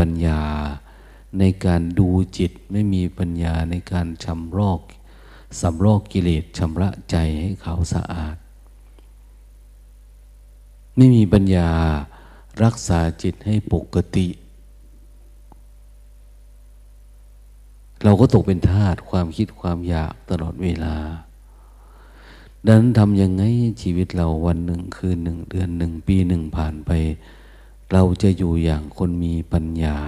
ปัญญา ในการดูจิตไม่มีปัญญาในการชำรอกสำรอกกิเลสชำระใจให้เขาสะอาด ไม่มีปัญญารักษาจิตให้ปกติ เราก็ตกเป็นทาสความคิดความอยากตลอดเวลา ดังนั้นทำยังไงชีวิตเราวันหนึ่งคืนหนึ่งเดือนหนึ่งปีหนึ่งผ่านไป เราจะอยู่อย่างคนมีปัญญา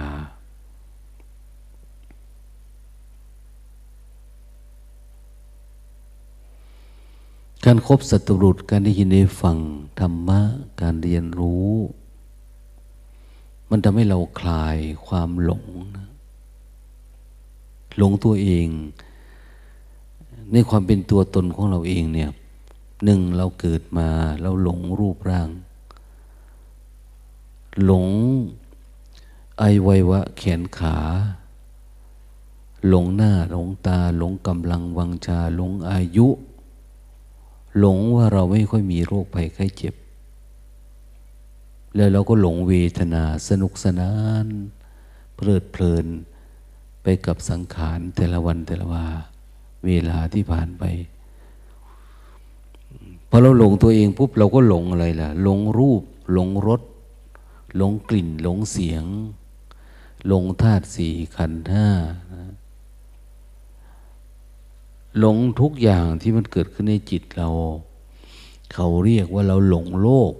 การครบสัตรุษการได้ยินได้ฟังธรรมะ การเรียนรู้ มันทำให้เราคลายความหลงนะหลงตัวเอง ในความเป็นตัวตนของเราเองเนี่ยหนึ่งเราเกิดมาเราหลงรูปร่าง หลงไอวัยวะแขนขา หลงหน้าหลงตา หลงกำลังวังชา หลงอายุ หลงว่าเราไม่ค่อยมีโรคภัยไข้เจ็บ แล้วเราก็หลงเวทนาสนุกสนาน เพลิดเพลิน ไปกับสังขารแต่ละวันแต่ละวาเวลาที่ผ่านไปพอเราหลงตัวเองปุ๊บเราก็หลงอะไรล่ะ หลงรูป หลงรส หลงกลิ่นหลงเสียง หลงธาตุสี่ขันธ์ห้าหลงทุกอย่างที่มันเกิดขึ้นในจิตเรา เขาเรียกว่าเราหลงโลก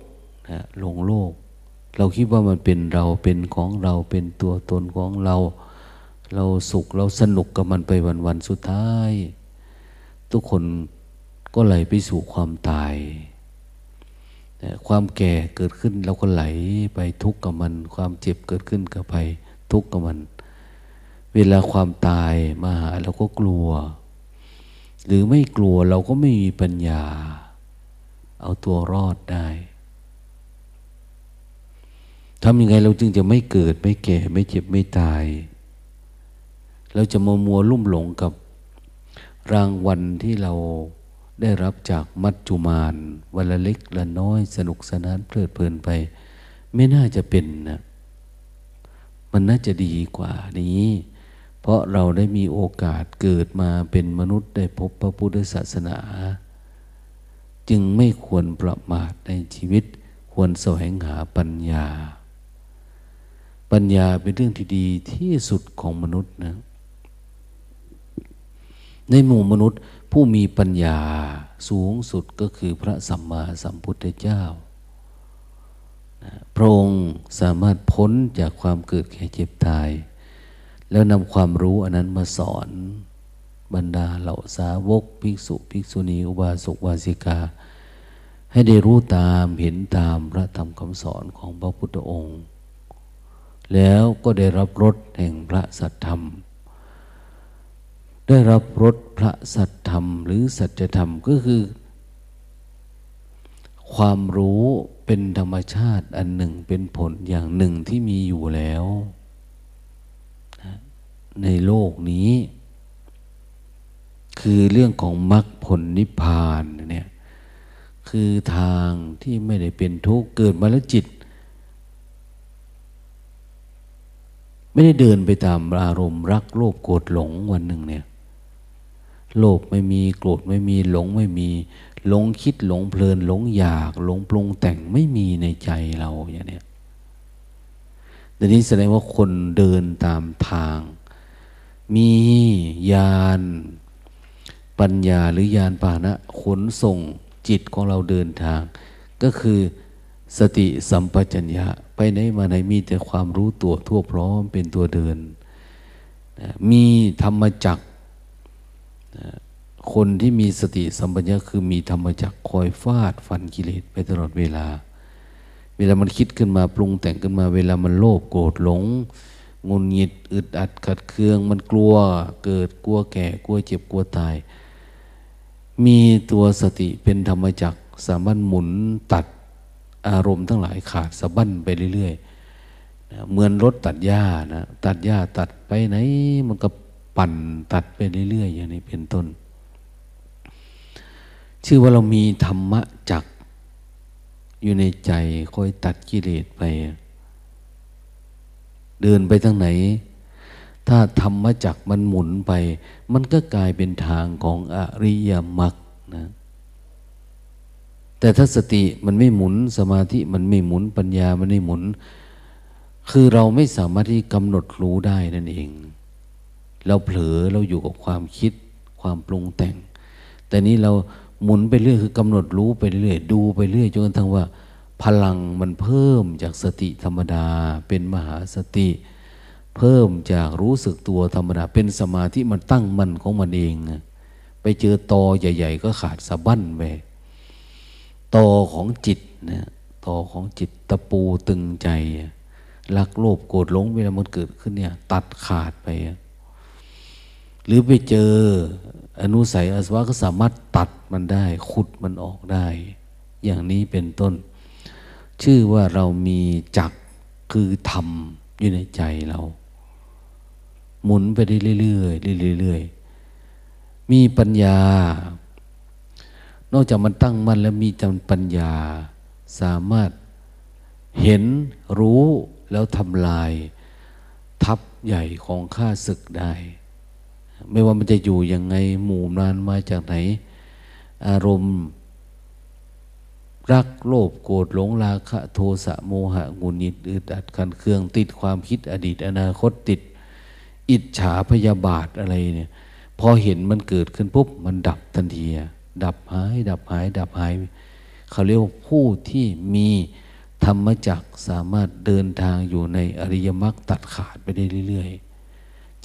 นะหลงโลก เราคิดว่ามันเป็นเราเป็นของเราเป็นตัวตนของเรา เราสุขเราสนุกกับมันไปวันวันสุดท้าย ทุกคนก็ไหลไปสู่ความตาย ความแก่เกิดขึ้นเราก็ไหลไปทุกข์กับมัน ความเจ็บเกิดขึ้นกับไปทุกข์กับมัน เวลาความตายมาหาเราก็กลัว หรือไม่กลัวเราก็ไม่มีปัญญา เอาตัวรอดได้ทำยังไงเราจึงจะไม่เกิดไม่แก่ไม่เจ็บไม่ตาย เราจะมัวมัวลุ่มหลงกับรางวัลที่เรา ได้รับจากมัจจุมานวันละเล็กละน้อยสนุกสนานเพลิดเพลินไป ไม่น่าจะเป็นนะมันน่าจะดีกว่านี้ เพราะเราได้มีโอกาสเกิดมาเป็นมนุษย์ได้พบพระพุทธศาสนา จึงไม่ควรประมาทในชีวิต ควรแสวงหาปัญญา ปัญญาเป็นเรื่องที่ดีที่สุดของมนุษย์นะในหมู่มนุษย์ ผู้มีปัญญาสูงสุดก็คือพระสัมมาสัมพุทธเจ้าพระองค์สามารถพ้นจากความเกิดแก่เจ็บตาย แล้วนำความรู้อันนั้นมาสอนบรรดาเหล่าสาวกภิกษุภิกษุณีอุบาสกวาสิกา ให้ได้รู้ตามเห็นตามพระธรรมคำสอนของพระพุทธองค์ แล้วก็ได้รับรสแห่งพระสัทธรรม ได้รับรสพระสัทธรรม หรือสัจธรรมก็คือ ความรู้เป็นธรรมชาติอันหนึ่งเป็นผลอย่างหนึ่งที่มีอยู่แล้ว ในโลกนี้ คือเรื่องของมรรคผลนิพพานเนี่ยคือทางที่ไม่ได้เป็นทุกข์เกิดมาแล้วจิต ไม่ได้เดินไปตามอารมณ์รักโลภโกรธหลงวันหนึ่งเนี่ย โลภไม่มีโกรธไม่มีหลงไม่มีหลงคิดหลงเพลินหลงอยาก หลงปรุงแต่งไม่มีในใจเราอย่างนี้แต่นี้แสดงว่าคนเดินตามทาง มียานปัญญาหรือยานปานะขนส่งจิตของเราเดินทาง ก็คือสติสัมปชัญญะไปไหนมาไหนมีแต่ความรู้ตัวทั่วพร้อมเป็นตัวเดิน มีธรรมจัก คนที่มีสติสัมปชัญญะคือมีธรรมจักคอยฟาดฟันกิเลสไปตลอดเวลา เวลามันคิดขึ้นมาปรุงแต่งขึ้นมาเวลามันโลภโกรธหลงงุนหงิดอึดอัดขัดเคืองมันกลัวเกิดกลัวแก่กลัวเจ็บกลัวตาย มีตัวสติเป็นธรรมจักสามารถหมุนตัดอารมณ์ทั้งหลายขาดสะบั้นไปเรื่อยๆเหมือนรถตัดหญ้านะตัดหญ้าตัดไปไหนมันก็ ปั่นตัดไปเรื่อยๆอย่างนี้เป็นต้น ชื่อว่าเรามีธรรมะจักอยู่ในใจคอยตัดกิเลสไป เดินไปทางไหน ถ้าธรรมจักมันหมุนไป มันก็กลายเป็นทางของอริยมรรคนะแต่ถ้าสติมันไม่หมุนสมาธิมันไม่หมุนปัญญามันไม่หมุน คือเราไม่สามารถที่กำหนดรู้ได้นั่นเอง เราเผลอเราอยู่กับความคิดความปรุงแต่ง แต่นี้เราหมุนไปเรื่อยคือกำหนดรู้ไปเรื่อยดูไปเรื่อยจนกระทั่งว่า พลังมันเพิ่มจากสติธรรมดา เป็นมหาสติ เพิ่มจากรู้สึกตัวธรรมดา เป็นสมาธิมันตั้งมั่นของมันเอง ไปเจอตอใหญ่ ๆ ก็ขาดสะบั้นไปตอของจิตนะตอของจิตตะปูตึงใจรักโลภโกรธหลงเวลามันเกิดขึ้นเนี่ย ตัดขาดไป หรือไปเจออนุสัยอาสวะก็สามารถตัดมันได้ ขุดมันออกได้ อย่างนี้เป็นต้น ชื่อว่าเรามีจักคือธรรมอยู่ในใจเรา หมุนไปได้เรื่อยๆเรื่อยๆมีปัญญา นอกจากมันตั้งมั่นแล้วมีจำปัญญา สามารถเห็นรู้แล้วทำลาย ทับใหญ่ของข้าศึกได้ ไม่ว่ามันจะอยู่ยังไงหมู่นานมาจากไหน อารมณ์รักโลภโกรธหลงราคะโทสะโมหะงุนิดอึดอัดขันเครื่องติดความคิดอดีต อนาคตติด อิจฉาพยาบาทอะไรเนี่ย พอเห็นมันเกิดขึ้นปุ๊บมันดับทันทีดับหาย ดับหาย ดับหาย เขาเรียกว่าผู้ที่มีธรรมจักสามารถเดินทางอยู่ในอริยมรรคตัดขาดไปได้เรื่อยๆ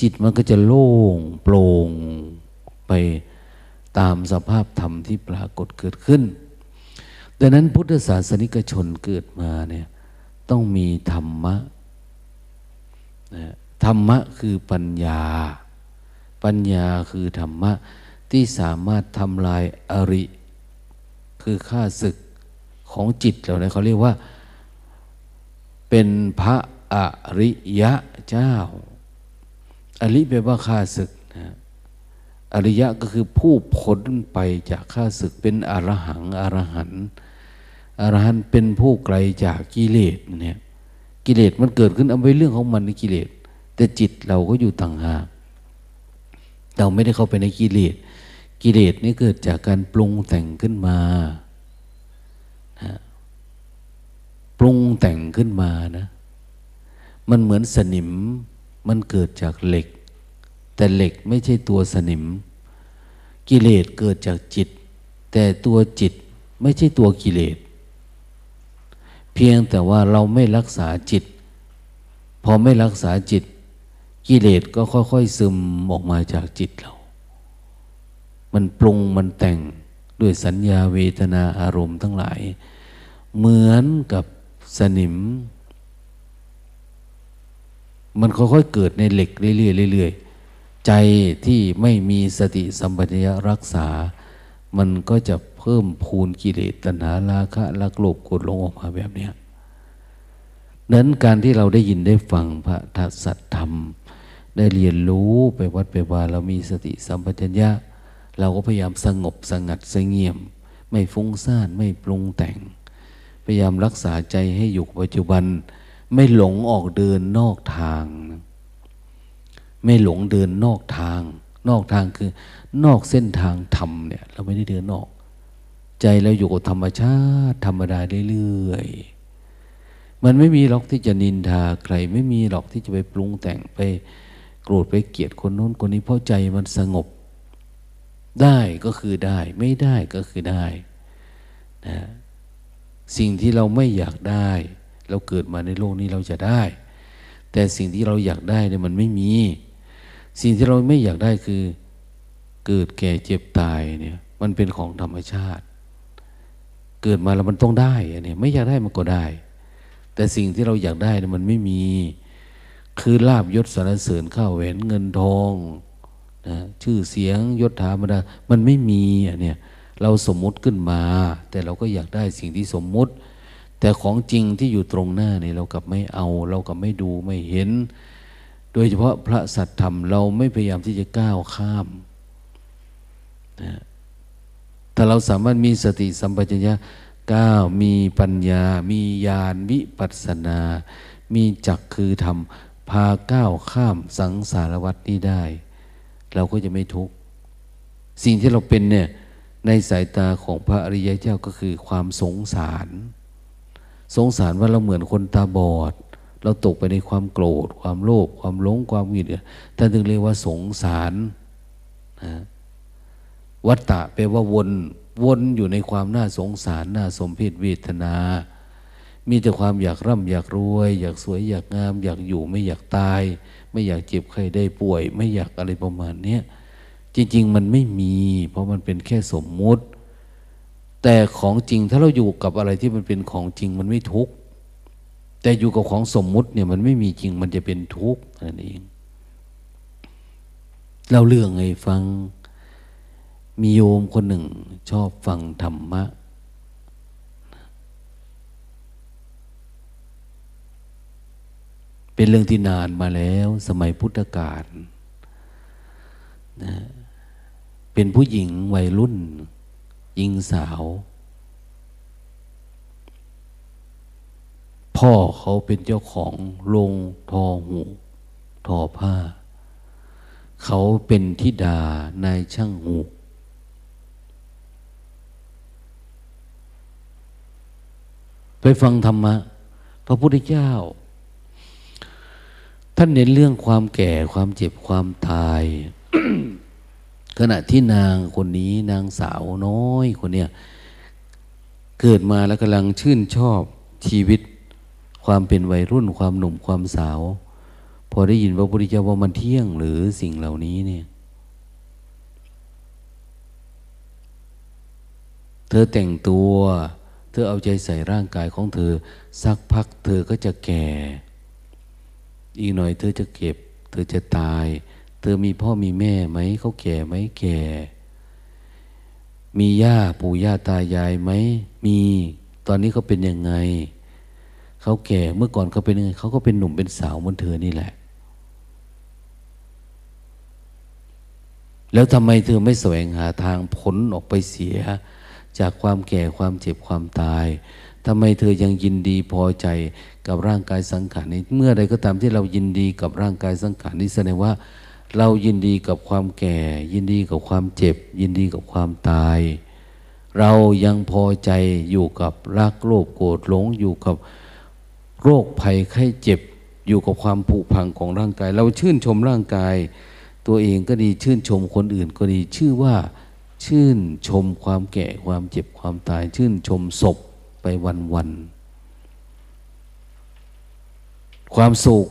จิตมันก็จะโล่งโปร่งไปตามสภาพธรรมที่ปรากฏเกิดขึ้น ดังนั้นพุทธศาสนิกชนเกิดมาเนี่ยต้องมีธรรมะนะธรรมะคือปัญญา ปัญญาคือธรรมะที่สามารถทำลายอริ คือข้าศึกของจิตเราเนี่ยเขาเรียกว่า เป็นพระอริยะเจ้า อริแปลว่าข้าศึกนะอริยะก็คือผู้พ้นไปจากข้าศึกเป็นอรหังอรหันอรหันเป็นผู้ไกลจากกิเลสเนี่ยกิเลสมันเกิดขึ้นเอาไว้เรื่องของมันในกิเลส แต่จิตเราก็อยู่ต่างหากเราไม่ได้เข้าไปในกิเลส กิเลสนี่เกิดจากการปรุงแต่งขึ้นมานะปรุงแต่งขึ้นมานะ มันเหมือนสนิม มันเกิดจากเหล็ก แต่เหล็กไม่ใช่ตัวสนิม กิเลสเกิดจากจิต แต่ตัวจิตไม่ใช่ตัวกิเลส เพียงแต่ว่าเราไม่รักษาจิต พอไม่รักษาจิต กิเลสก็ค่อยๆซึมออกมาจากจิตเรา มันปรุงมันแต่งด้วยสัญญาเวทนาอารมณ์ทั้งหลาย เหมือนกับสนิม มันค่อยๆเกิดในเหล็กเรื่อยๆเรื่อยๆใจที่ไม่มีสติสัมปชัญญะรักษา มันก็จะเพิ่มพูนกิเลสตัณหาราคะลักโลภกดลงออกมาแบบนี้นั้นการที่เราได้ยินได้ฟังพระทัศธรรม ได้เรียนรู้ไปวัดไปวาเรามีสติสัมปชัญญะ เราก็พยายามสงบสงัดสงเงียม ไม่ฟุ้งซ่านไม่ปรุงแต่ง พยายามรักษาใจให้อยู่ปัจจุบัน ไม่หลงออกเดินนอกทาง ไม่หลงเดินนอกทาง นอกทางคือ นอกเส้นทางธรรมเนี่ย เราไม่ได้เดินนอก ใจเราอยู่กับธรรมชาติ ธรรมดาเรื่อยๆมันไม่มีหรอกที่จะนินทาใคร ไม่มีหรอกที่จะไปปรุงแต่งไปโกรธไปเกลียดคนโน้นคนนี้เพราะใจมันสงบ ได้ก็คือได้ ไม่ได้ก็คือได้นะสิ่งที่เราไม่อยากได้ เราเกิดมาในโลกนี้เราจะได้ แต่สิ่งที่เราอยากได้เนี่ยมันไม่มี สิ่งที่เราไม่อยากได้คือเกิดแก่เจ็บตายเนี่ย มันเป็นของธรรมชาติ เกิดมาแล้วมันต้องได้อันนี้ไม่อยากได้มันก็ได้ แต่สิ่งที่เราอยากได้เนี่ยมันไม่มี คือลาบยศสารเสริญข้าวแหวนเงินทองนะชื่อเสียงยศถาบรรดามันไม่มีอันเนี้ยเราสมมุติขึ้นมา แต่เราก็อยากได้สิ่งที่สมมุติ แต่ของจริงที่อยู่ตรงหน้านี่เรากับไม่เอา เรากับไม่ดูไม่เห็น โดยเฉพาะพระสัตธรรมเราไม่พยายามที่จะก้าวข้ามนะแต่เราสามารถมีสติสัมปชัญญะก้าวมีปัญญา มีญาณวิปัสสนา มีจักคือธรรม พาก้าวข้ามสังสารวัฏนี้ได้ เราก็จะไม่ทุกข์สิ่งที่เราเป็นเนี่ยในสายตาของพระอริยเจ้าก็คือความสงสาร สงสารว่าเราเหมือนคนตาบอด เราตกไปในความโกรธ ความโลภความหลงความหงุดหงิดท่านถึงเรียกว่าสงสารนะวัตตะแปลว่าวนวนอยู่ในความน่าสงสารน่าสมเพชเวทนา มีแต่ความอยากร่ำอยากรวย อยากสวยอยากงาม อยากอยู่ไม่อยากตาย ไม่อยากเจ็บใครได้ป่วย ไม่อยากอะไรประมาณนี้จริง ๆ มันไม่มี เพราะมันเป็นแค่สมมุติ แต่ของจริงถ้าเราอยู่กับอะไรที่มันเป็นของจริงมันไม่ทุกข์แต่อยู่กับของสมมุติเนี่ยมันไม่มีจริงมันจะเป็นทุกข์นั่นเองเราเรื่องไงฟังมีโยมคนหนึ่ง ชอบฟังธรรมะ เป็นเรื่องที่นานมาแล้ว สมัยพุทธกาลนะเป็นผู้หญิงวัยรุ่น หญิงสาว พ่อเขาเป็นเจ้าของโรงทอหูทอผ้า เขาเป็นทิดานายช่างหูไปฟังธรรมะ พระพุทธเจ้า ท่านเน้นเรื่องความแก่ความเจ็บความตาย ขณะที่นางคนนี้นางสาวน้อยคนเนี้ยเกิดมาแล้วกำลังชื่นชอบชีวิต ความเป็นวัยรุ่นความหนุ่มความสาว พอได้ยินพระพุทธเจ้าว่ามันเที่ยงหรือสิ่งเหล่านี้เนี่ย เธอแต่งตัว เธอเอาใจใส่ร่างกายของเธอ สักพักเธอก็จะแก่ อีกหน่อยเธอจะเก็บ เธอจะตาย เธอมีพ่อมีแม่ไหมเขาแก่ไหมแก่ มีย่าปู่ย่าตายายไหมมี ตอนนี้เขาเป็นยังไงเขาแก่เมื่อก่อนเขาเป็นยังไงเขาก็เป็นหนุ่มเป็นสาวเหมือนเธอนี่แหละ แล้วทำไมเธอไม่แสวงหาทางพ้นออกไปเสีย จากความแก่ความเจ็บความตายทำไมเธอยังยินดีพอใจกับร่างกายสังขารนี้ เมื่อใดก็ตามที่เรายินดีกับร่างกายสังขารนี้แสดงว่า เรายินดีกับความแก่ ยินดีกับความเจ็บ ยินดีกับความตาย เรายังพอใจอยู่กับรักโลภโกรธหลงอยู่กับโรคภัยไข้เจ็บ อยู่กับความผุพังของร่างกาย เราชื่นชมร่างกาย ตัวเองก็ดีชื่นชมคนอื่นก็ดีชื่อว่า ชื่นชมความแก่ความเจ็บความตาย ชื่นชมศพไปวันวันความสุข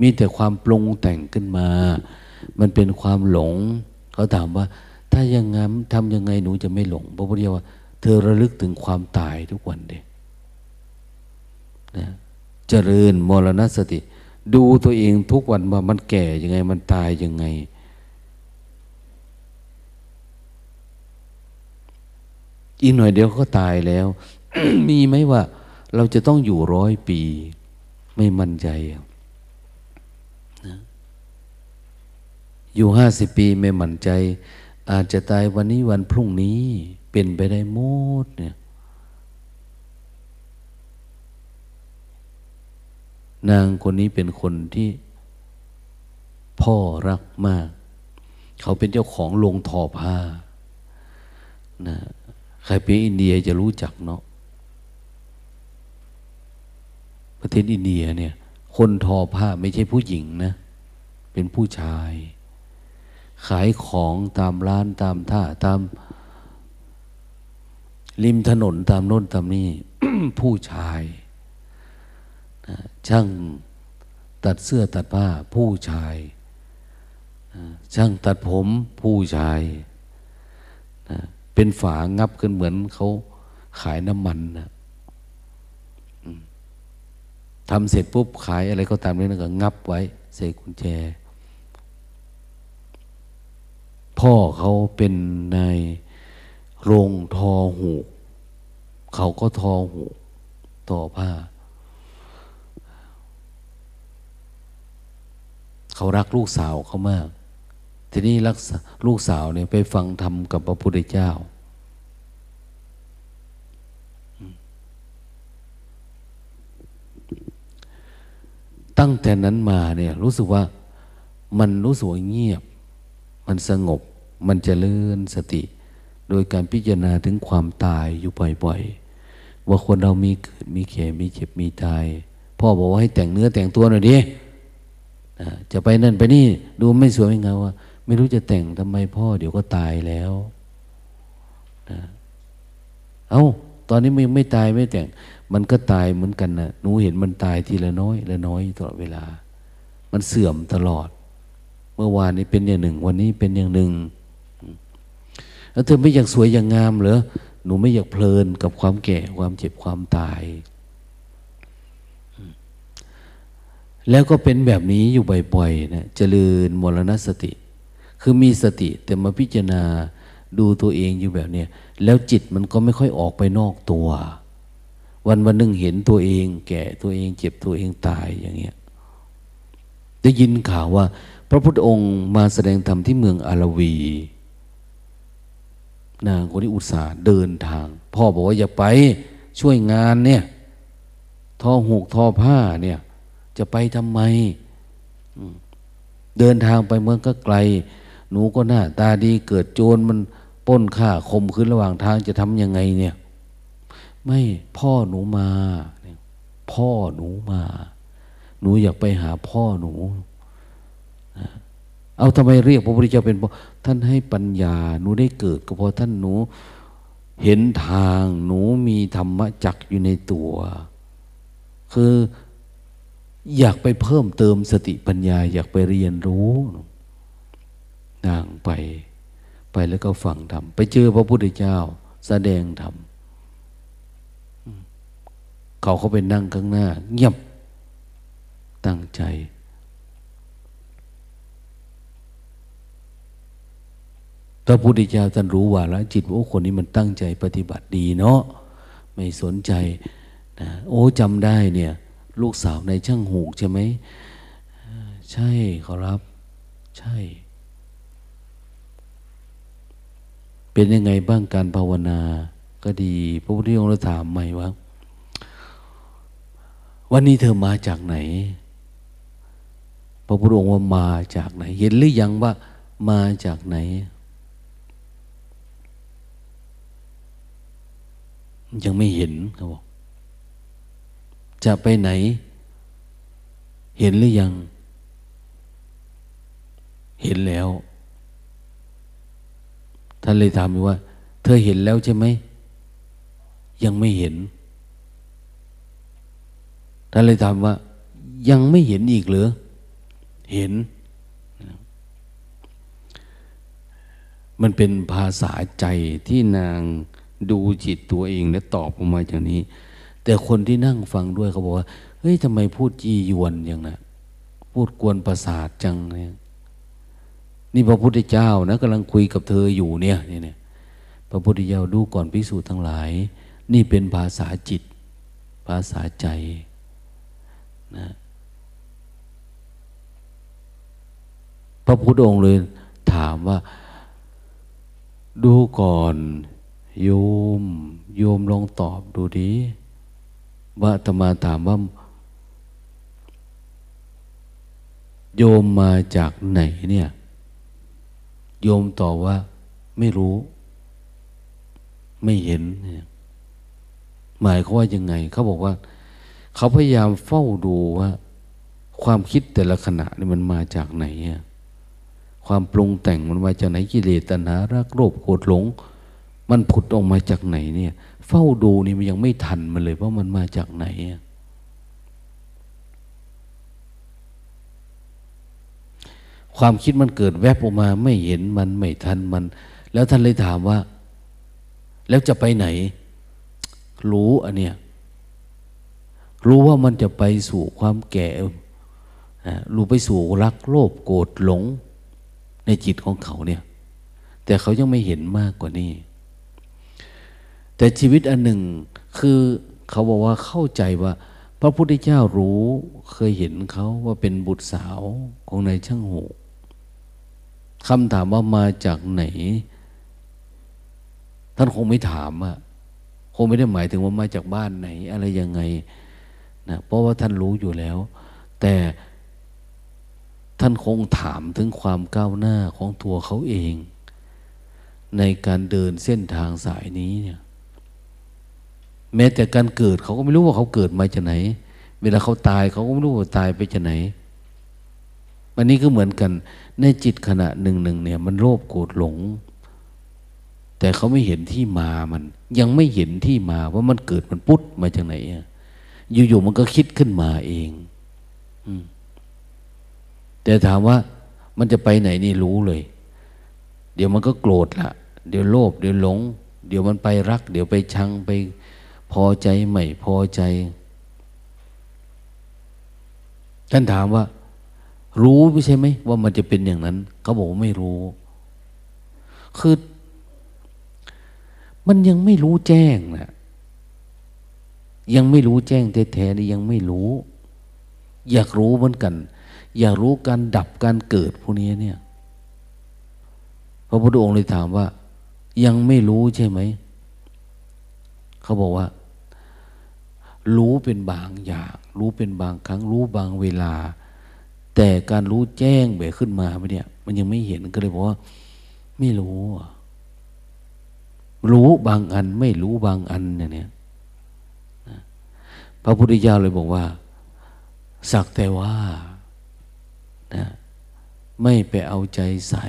มีแต่ความปรุงแต่งขึ้นมา มันเป็นความหลง เขาถามว่า ถ้ายังงั้นทำยังไงหนูจะไม่หลงพระพุทธเจ้าว่า เธอระลึกถึงความตายทุกวันเดนะเจริญมรณสติ ดูตัวเองทุกวันว่ามันแก่ยังไงมันตายยังไง อีกหน่อยเดียวก็ตายแล้ว มีไหมว่า เราจะต้องอยู่ร้อยปี ไม่มั่นใจนะ อยู่ห้าสิบปีไม่หมั่นใจ อาจจะตายวันนี้วันพรุ่งนี้ เป็นไปได้หมดเนี่ยนางคนนี้เป็นคนที่พ่อรักมาก เขาเป็นเจ้าของโรงทอผ้านะใครไปอินเดียจะรู้จักเนาะประเทศอินเดียเนี่ย คนทอผ้าไม่ใช่ผู้หญิงนะ เป็นผู้ชาย ขายของตามร้านตามท่าตาม ริมถนนตามโน้นตามนี่ ผู้ชายช่างตัดเสื้อตัดผ้า ผู้ชายช่างตัดผมผู้ชายเป็นฝางับขึ้นเหมือนเขาขายน้ำมันนะทำเสร็จปุ๊บขายอะไรก็ตามนี้นะก็งับไว้ใส่กุญแจ พ่อเขาเป็นในโรงทอหูเขาก็ทอหูต่อผ้า เขารักลูกสาวเขามาก ทีนี้รักลูกสาวเนี่ยไปฟังธรรมกับพระพุทธเจ้า ตั้งแต่นั้นมาเนี่ยรู้สึกว่ามันรู้สึกเงียบ มันสงบ มันจเจริญสติ โดยการพิจารณาถึงความตายอยู่บ่อยๆ ว่าคนเรามีเกิดมีแก่มีเจ็บมีตาย พ่อบอกว่าให้แต่งเนื้อแต่งตัวหน่อยดิจะไปนั่นไปนี่ ดูไม่สวยไม่งามว่า ไม่รู้จะแต่งทำไมพ่อเดี๋ยวก็ตายแล้วนะเอา้าตอนนี้มันยังไม่ตายไม่แต่ง มันก็ตายเหมือนกันนะหนูเห็นมันตายทีละน้อยละน้อยตลอดเวลา มันเสื่อมตลอด เมื่อวานนี้เป็นอย่างหนึ่ง วันนี้เป็นอย่างหนึ่ง แล้วเธอไม่อยากสวยอย่างงามเหรอหนูไม่อยากเพลินกับความแก่ความเจ็บความตาย แล้วก็เป็นแบบนี้อยู่บ่อยๆนะเจริญมรณสติ คือมีสติแต่มาพิจารณาดูตัวเองอยู่แบบเนี้ยแล้วจิตมันก็ไม่ค่อยออกไปนอกตัว วันวันหนึ่งเห็นตัวเอง แก่ตัวเองเจ็บตัวเองตายอย่างเงี้ยได้ยินข่าวว่า พระพุทธองค์มาแสดงธรรมที่เมืองอารวีนางคนที่อุตส่าห์เดินทาง พ่อบอกว่าอย่าไปช่วยงานเนี่ยทอหูกทอผ้าเนี่ย จะไปทำไม เดินทางไปเมืองก็ไกล หนูก็หน้าตาดีเกิดโจรมันป้นฆ่าคมขึ้นระหว่างทางจะทำยังไงเนี่ย ไม่พ่อหนูมา พ่อหนูมา หนูอยากไปหาพ่อหนู เอาทำไมเรียกพระพุทธเจ้าเป็นพ่อท่านให้ปัญญาหนูได้เกิด ก็เพราะท่านหนูเห็นทางหนูมีธรรมะจักอยู่ในตัว คืออยากไปเพิ่มเติมสติปัญญา อยากไปเรียนรู้นางไป ไปแล้วก็ฟังธรรมไปเจอพระพุทธเจ้า แสดงธรรมเขาเขาไปนั่งข้างหน้า เงียบตั้งใจ พระพุทธเจ้าท่านรู้ว่าแล้วจิตว่าคนนี้มันตั้งใจปฏิบัติดีเนาะไม่สนใจนะโอ้จำได้เนี่ย ลูกสาวในช่างหูกใช่ไหมใช่ขอรับ ใช่ เป็นยังไงบ้างการภาวนาก็ดี พระพุทธองค์เราถามใหม่ว่าวันนี้เธอมาจากไหน พระพุทธองค์ว่ามาจากไหน เห็นหรือยังว่ามาจากไหน ยังไม่เห็นเขาบอกจะไปไหน เห็นหรือยัง เห็นแล้ว ท่านเลยถามว่า เธอเห็นแล้วใช่ไหม ยังไม่เห็น ท่านเลยถามว่า ยังไม่เห็นอีกหรือ เห็น มันเป็นภาษาใจที่นาง ดูจิตตัวเองและตอบออกมาอย่างนี้ แต่คนที่นั่งฟังด้วยเขาบอกว่าเฮ้ยทำไมพูดจียวนอย่างนะั้นพูดกวนประสาทจังเนี่ยนี่พระพุทธเจ้านะกำลังคุยกับเธออยู่เนี่ยนี่เนี่ยพระพุทธเจ้าดูก่อนพิสูจน์ทั้งหลาย นี่เป็นภาษาจิต ภาษาใจนะพระพุทธองค์เลยถามว่า ดูก่อน โยม โยมลองตอบดูดีว่าตมาถามว่า โยมมาจากไหนเนี่ย โยมตอบว่า ไม่รู้ ไม่เห็น หมายเขาว่ายังไง เขาบอกว่า เขาพยายามเฝ้าดูว่า ความคิดแต่ละขณะนี่มันมาจากไหน ความปรุงแต่งมันมาจากไหนกิเลสตัณหารักโลภโกรธหลง มันผุดออกมาจากไหนเนี่ย เฝ้าดูนี่มันยังไม่ทันมันเลยว่ามันมาจากไหนความคิดมันเกิดแวบออกมา ไม่เห็นมันไม่ทันมัน แล้วท่านเลยถามว่า แล้วจะไปไหน รู้อันเนี้ยรู้ว่ามันจะไปสู่ความแก่รู้ไปสู่รักโลภโกรธหลงในจิตของเขาเนี่ย แต่เขายังไม่เห็นมากกว่านี้ แต่ชีวิตอันหนึ่งคือเขาบอกว่าเข้าใจว่า พระพุทธเจ้ารู้เคยเห็นเขาว่าเป็นบุตรสาวของนายช่างหูคำถามว่ามาจากไหน ท่านคงไม่ถามอะคงไม่ได้หมายถึงว่ามาจากบ้านไหน อะไรยังไงนะเพราะว่าท่านรู้อยู่แล้ว แต่ท่านคงถามถึงความก้าวหน้าของตัวเขาเอง ในการเดินเส้นทางสายนี้เนี่ย แม้แต่การเกิดเขาก็ไม่รู้ว่าเขาเกิดมาจากไหน เวลาเขาตายเขาก็ไม่รู้ว่าตายไปจากไหนอันนี้ก็เหมือนกันในจิตขณะหนึ่งหนึ่งเนี่ย มันโลภโกรธหลง แต่เขาไม่เห็นที่มามัน ยังไม่เห็นที่มาว่ามันเกิดมันปุ๊ดมาจากไหนอยู่ๆมันก็คิดขึ้นมาเองอแต่ถามว่ามันจะไปไหนนี่รู้เลย เดี๋ยวมันก็โกรธละเดี๋ยวโลภเดี๋ยวหลง เดี๋ยวมันไปรัก เดี๋ยวไปชังไป พอใจไม่พอใจ ท่านถามว่า รู้ไม่ใช่ไหมว่ามันจะเป็นอย่างนั้น เขาบอกว่าไม่รู้ คือ มันยังไม่รู้แจ้งนะยังไม่รู้แจ้งแท้ๆนี่ยังไม่รู้ อยากรู้เหมือนกัน อยากรู้การดับการเกิดพวกนี้เนี่ยพระพุทธองค์เลยถามว่า ยังไม่รู้ใช่ไหม เขาบอกว่า รู้เป็นบางอย่าง รู้เป็นบางครั้ง รู้บางเวลา แต่การรู้แจ้งแบบขึ้นมาไม่เนี่ย มันยังไม่เห็นก็เลยบอกว่า ไม่รู้รู้บางอัน ไม่รู้บางอันเนี่ยพระพุทธเจ้าเลยบอกว่า สักแต่ว่านะไม่ไปเอาใจใส่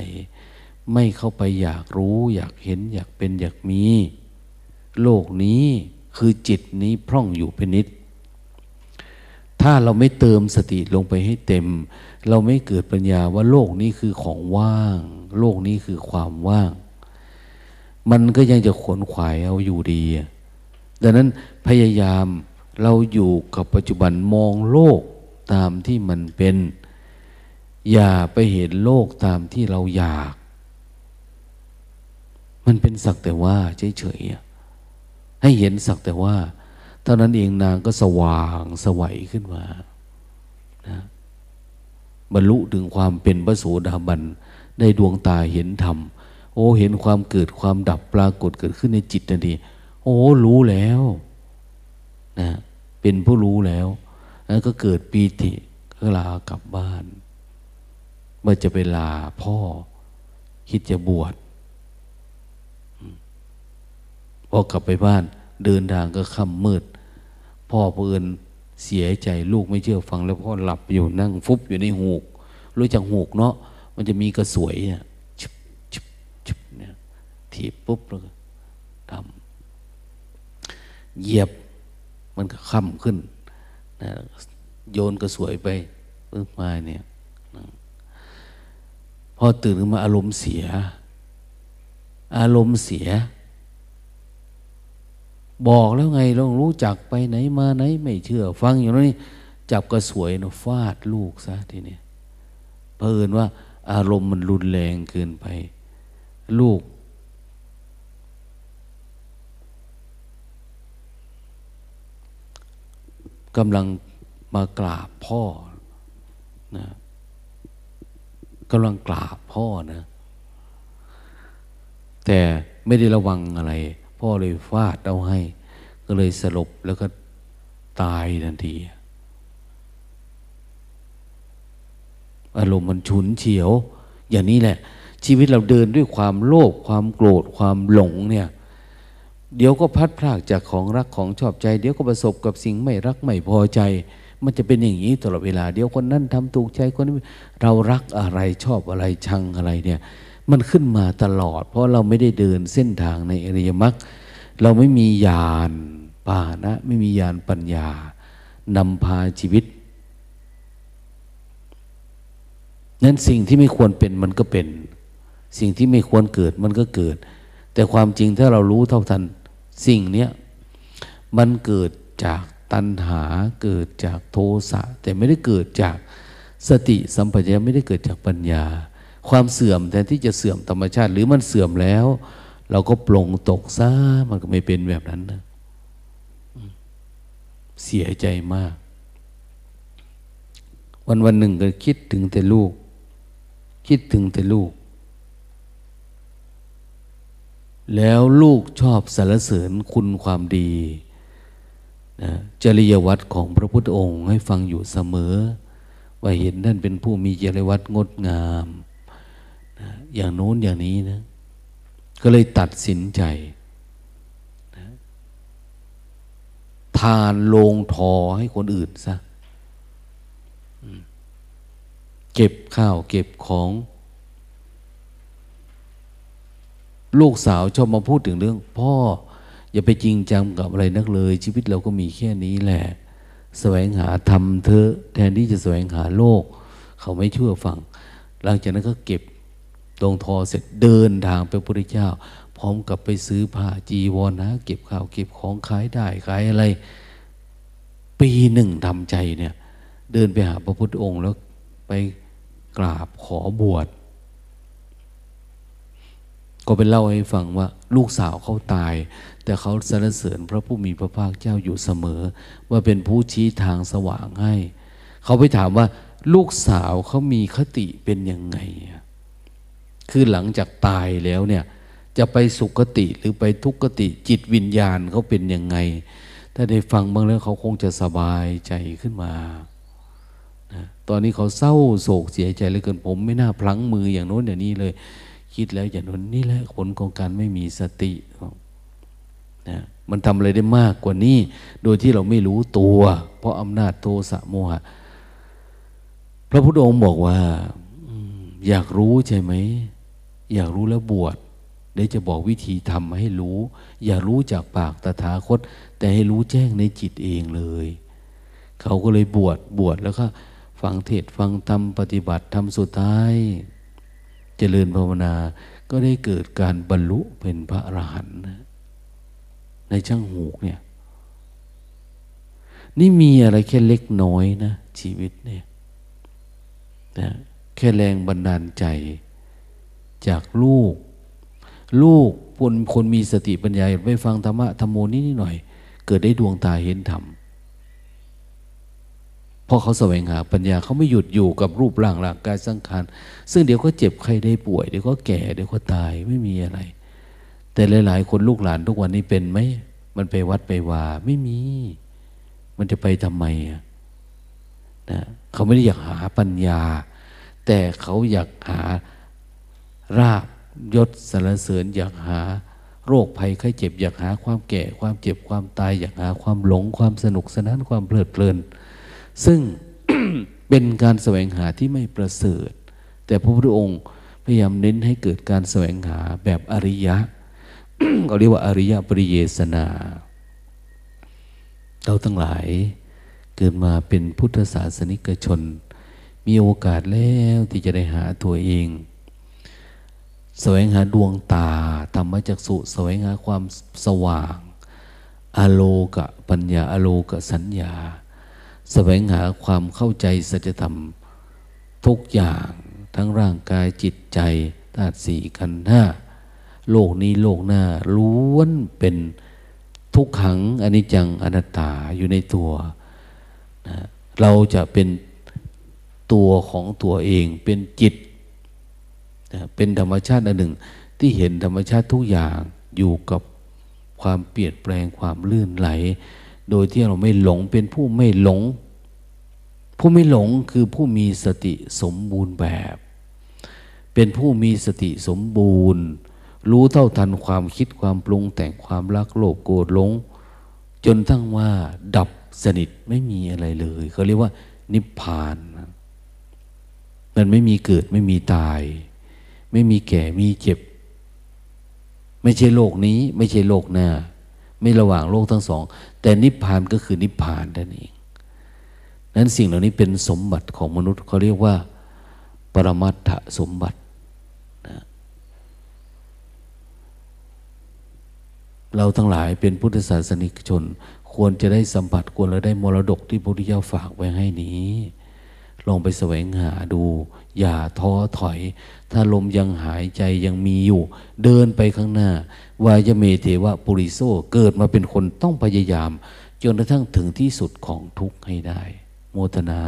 ไม่เข้าไปอยากรู้ อยากเห็น อยากเป็นอยากมี โลกนี้ คือจิตนี้พร่องอยู่เป็นนิด ถ้าเราไม่เติมสติลงไปให้เต็ม เราไม่เกิดปัญญาว่าโลกนี้คือของว่าง โลกนี้คือความว่าง มันก็ยังจะขวนขวายเอาอยู่ดี ดังนั้นพยายามเราอยู่กับปัจจุบันมองโลกตามที่มันเป็น อย่าไปเห็นโลกตามที่เราอยาก มันเป็นสักแต่ว่าเฉยๆ ให้เห็นสักแต่ว่า เท่านั้นเองนางก็สว่างสวัยขึ้นมานะบรรลุถึงความเป็นพระโสดาบันได้ดวงตาเห็นธรรม โอ้เห็นความเกิดความดับปรากฏเกิดขึ้นในจิตนั่นดีโอ้รู้แล้วนะเป็นผู้รู้แล้วแล้วก็เกิดปีติก็ลากลับบ้านเมื่อจะไปลาพ่อคิดจะบวช พอกลับไปบ้านเดินทางก็ค่ำมืด พ่อเพื่อนเสียใจลูกไม่เชื่อฟัง แล้วพ่อหลับอยู่นั่งฟุบอยู่ในหูก รู้จักหูกเนาะมันจะมีกระสวยเนี่ยชุบชุบชุบเนี่ยถีบปุ๊บแล้วก็ทำเหยียบมันก็ค่ำขึ้นนะโยนกระสวยไปปึ๊บมาเนี่ยพอตื่นขึ้นมาอารมณ์เสีย อารมณ์เสีย บอกแล้วไงลองรู้จักไปไหนมาไหน ไม่เชื่อ ฟังอย่างนี้จับกระสวยนะฟาดลูกซะทีนี้เพลินว่า อารมณ์มันรุนแรงเกินไป ลูก กำลังมากราบพ่อนะกำลังกราบพ่อนะ แต่ไม่ได้ระวังอะไร พ่อเลยฟาดเอาให้ ก็เลยสลบแล้วก็ตายทันที อารมณ์มันฉุนเฉียว อย่างนี้แหละ ชีวิตเราเดินด้วยความโลภความโกรธความหลงเนี่ย เดี๋ยวก็พัดพลากจากของรักของชอบใจ เดี๋ยวก็ประสบกับสิ่งไม่รักไม่พอใจ มันจะเป็นอย่างนี้ตลอดเวลา เดี๋ยวคนนั้นทำถูกใจคนนี้เรารักอะไรชอบอะไรชังอะไรเนี่ย มันขึ้นมาตลอด เพราะเราไม่ได้เดินเส้นทางในอริยมรรคเราไม่มีญาณปานะ ไม่มีญาณปัญญานำพาชีวิตนั้นสิ่งที่ไม่ควรเป็นมันก็เป็น สิ่งที่ไม่ควรเกิดมันก็เกิด แต่ความจริงถ้าเรารู้เท่าทันสิ่งเนี้ยมันเกิดจากตัณหาเกิดจากโทสะแต่ไม่ได้เกิดจากสติสัมปชัญญะไม่ได้เกิดจากปัญญา ความเสื่อมแทนที่จะเสื่อมธรรมชาติ หรือมันเสื่อมแล้ว เราก็ปลงตกซะมันก็ไม่เป็นแบบนั้นนะเสียใจมาก วันวันหนึ่งก็คิดถึงแต่ลูก คิดถึงแต่ลูก แล้วลูกชอบสรรเสริญคุณความดีนะจริยวัตรของพระพุทธองค์ให้ฟังอยู่เสมอ ว่าเห็นท่านเป็นผู้มีเจริญวัดงดงาม นะอย่างโน้นอย่างนี้นะก็เลยตัดสินใจนะทานลงทอให้คนอื่นซะเก็บข้าวเก็บของ ลูกสาวชอบมาพูดถึงเรื่อง พ่ออย่าไปจริงจังกับอะไรนักเลย ชีวิตเราก็มีแค่นี้แหละแสวงหาธรรมเธอแทนที่จะแสวงหาโลก เขาไม่เชื่อฟัง หลังจากนั้นก็เก็บ ตรงทอเสร็จเดินทางไปพระพุทธเจ้า พร้อมกับไปซื้อผ้าจีวรนะเก็บข้าวเก็บของขายได้ขายอะไร ปีหนึ่งทำใจเนี่ย เดินไปหาพระพุทธองค์แล้วไปกราบขอบวชก็เป็นเล่าให้ฟังว่าลูกสาวเขาตาย แต่เขาสรรเสริญพระผู้มีพระภาคเจ้าอยู่เสมอ ว่าเป็นผู้ชี้ทางสว่างให้ เขาไปถามว่า ลูกสาวเขามีคติเป็นยังไง คือหลังจากตายแล้วเนี่ย จะไปสุคติหรือไปทุกขติจิตวิญญาณเขาเป็นยังไง ถ้าได้ฟังบ้างแล้วเขาคงจะสบายใจขึ้นมานะตอนนี้เขาเศร้าโศกเสียใจเหลือเกินผมไม่น่าพลั้งมืออย่างโน้นอย่างนี้เลย คิดแล้วอย่างนั้นนี่แหละผลของการไม่มีสตินะมันทำอะไรได้มากกว่านี้ โดยที่เราไม่รู้ตัว เพราะอำนาจโทสะโมหะ พระพุทธองค์บอกว่าอยากรู้ใช่ไหม อยากรู้แล้วบวชเดี๋ยวจะบอกวิธีทำให้รู้ อย่ารู้จากปากตถาคต แต่ให้รู้แจ้งในจิตเองเลย เขาก็เลยบวชบวชแล้วก็ฟังเทศฟังธรรมปฏิบัติทำสุดท้าย เจริญภาวนาก็ได้เกิดการบรรลุเป็นพระอรหันต์ในช่างหูกเนี่ย นี่มีอะไรแค่เล็กน้อยนะ ชีวิตเนี่ยนะแค่แรงบันดาลใจ จากลูก ลูกคนคนมีสติปัญญาไปฟังธรรมะธรรมโมนี่นิดหน่อย เกิดได้ดวงตาเห็นธรรมพราะเขาแสวงหาปัญญาเขาไม่หยุดอยู่กับรูปร่างร่างกายสังขารซึ่งเดี๋ยวก็เจ็บใครได้ป่วยเดี๋ยวก็แก่เดี๋ยวก็ตายไม่มีอะไร แต่หลาย ๆ คนลูกหลานทุกวันนี้เป็นไหมมันไปวัดไปว่าไม่มี มันจะไปทำไมนะเขาไม่ได้อยากหาปัญญา แต่เขาอยากหา ราบยศสารเสริญอยากหา โรคภัยไข้เจ็บอยากหาความแก่ ความเจ็บความตายอยากหาความหลงความสนุกสนานความเพลิดเพลิน ซึ่งเป็นการแสวงหาที่ไม่ประเสริฐ แต่พระพุทธองค์พยายามเน้นให้เกิดการแสวงหาแบบอริยะเขาเรียกว่าอริยปริเยสนา เราทั้งหลายเกิดมาเป็นพุทธศาสนิกชน มีโอกาสแล้วที่จะได้หาตัวเอง แสวงหาดวงตาธรรมจักสุแสวงหาความสว่าง อโลกะปัญญาอโลกะสัญญา แสวงหาความเข้าใจสัจธรรมทุกอย่างทั้งร่างกายจิตใจธาตุสี่ขันธ์ห้าโลกนี้โลกหน้าล้วนเป็นทุกขังอนิจจังอนัตตาอยู่ในตัวนะเราจะเป็นตัวของตัวเองเป็นจิต นะเป็นธรรมชาติอันหนึ่ง ที่เห็นธรรมชาติทุกอย่างอยู่กับความเปลี่ยนแปลงความลื่นไหล โดยที่เราไม่หลงเป็นผู้ไม่หลง ผู้ไม่หลงคือผู้มีสติสมบูรณ์แบบ เป็นผู้มีสติสมบูรณ์ รู้เท่าทันความคิดความปรุงแต่งความรักโลภโกรธหลง จนทั้งว่าดับสนิทไม่มีอะไรเลยเขาเรียกว่านิพพาน มันไม่มีเกิดไม่มีตาย ไม่มีแก่มีเจ็บ ไม่ใช่โลกนี้ ไม่ใช่โลกหน้า ไม่ระหว่างโลกทั้งสอง แต่นิพพานก็คือนิพพานนั่นเองนั้นสิ่งเหล่านี้เป็นสมบัติของมนุษย์เขาเรียกว่า ปรมัตถสมบัตินะเราทั้งหลายเป็นพุทธศาสนิกชน ควรจะได้สัมผัสควรจะได้มรดกที่พระพุทธเจ้าฝากไว้ให้นี้ ลองไปแสวงหาดู อย่าท้อถอย ถ้าลมยังหายใจยังมีอยู่ เดินไปข้างหน้าวายเมเทวะปุริโซเกิดมาเป็นคนต้องพยายาม จนกระทั่งถึงที่สุดของทุกข์ให้ได้ โมทนา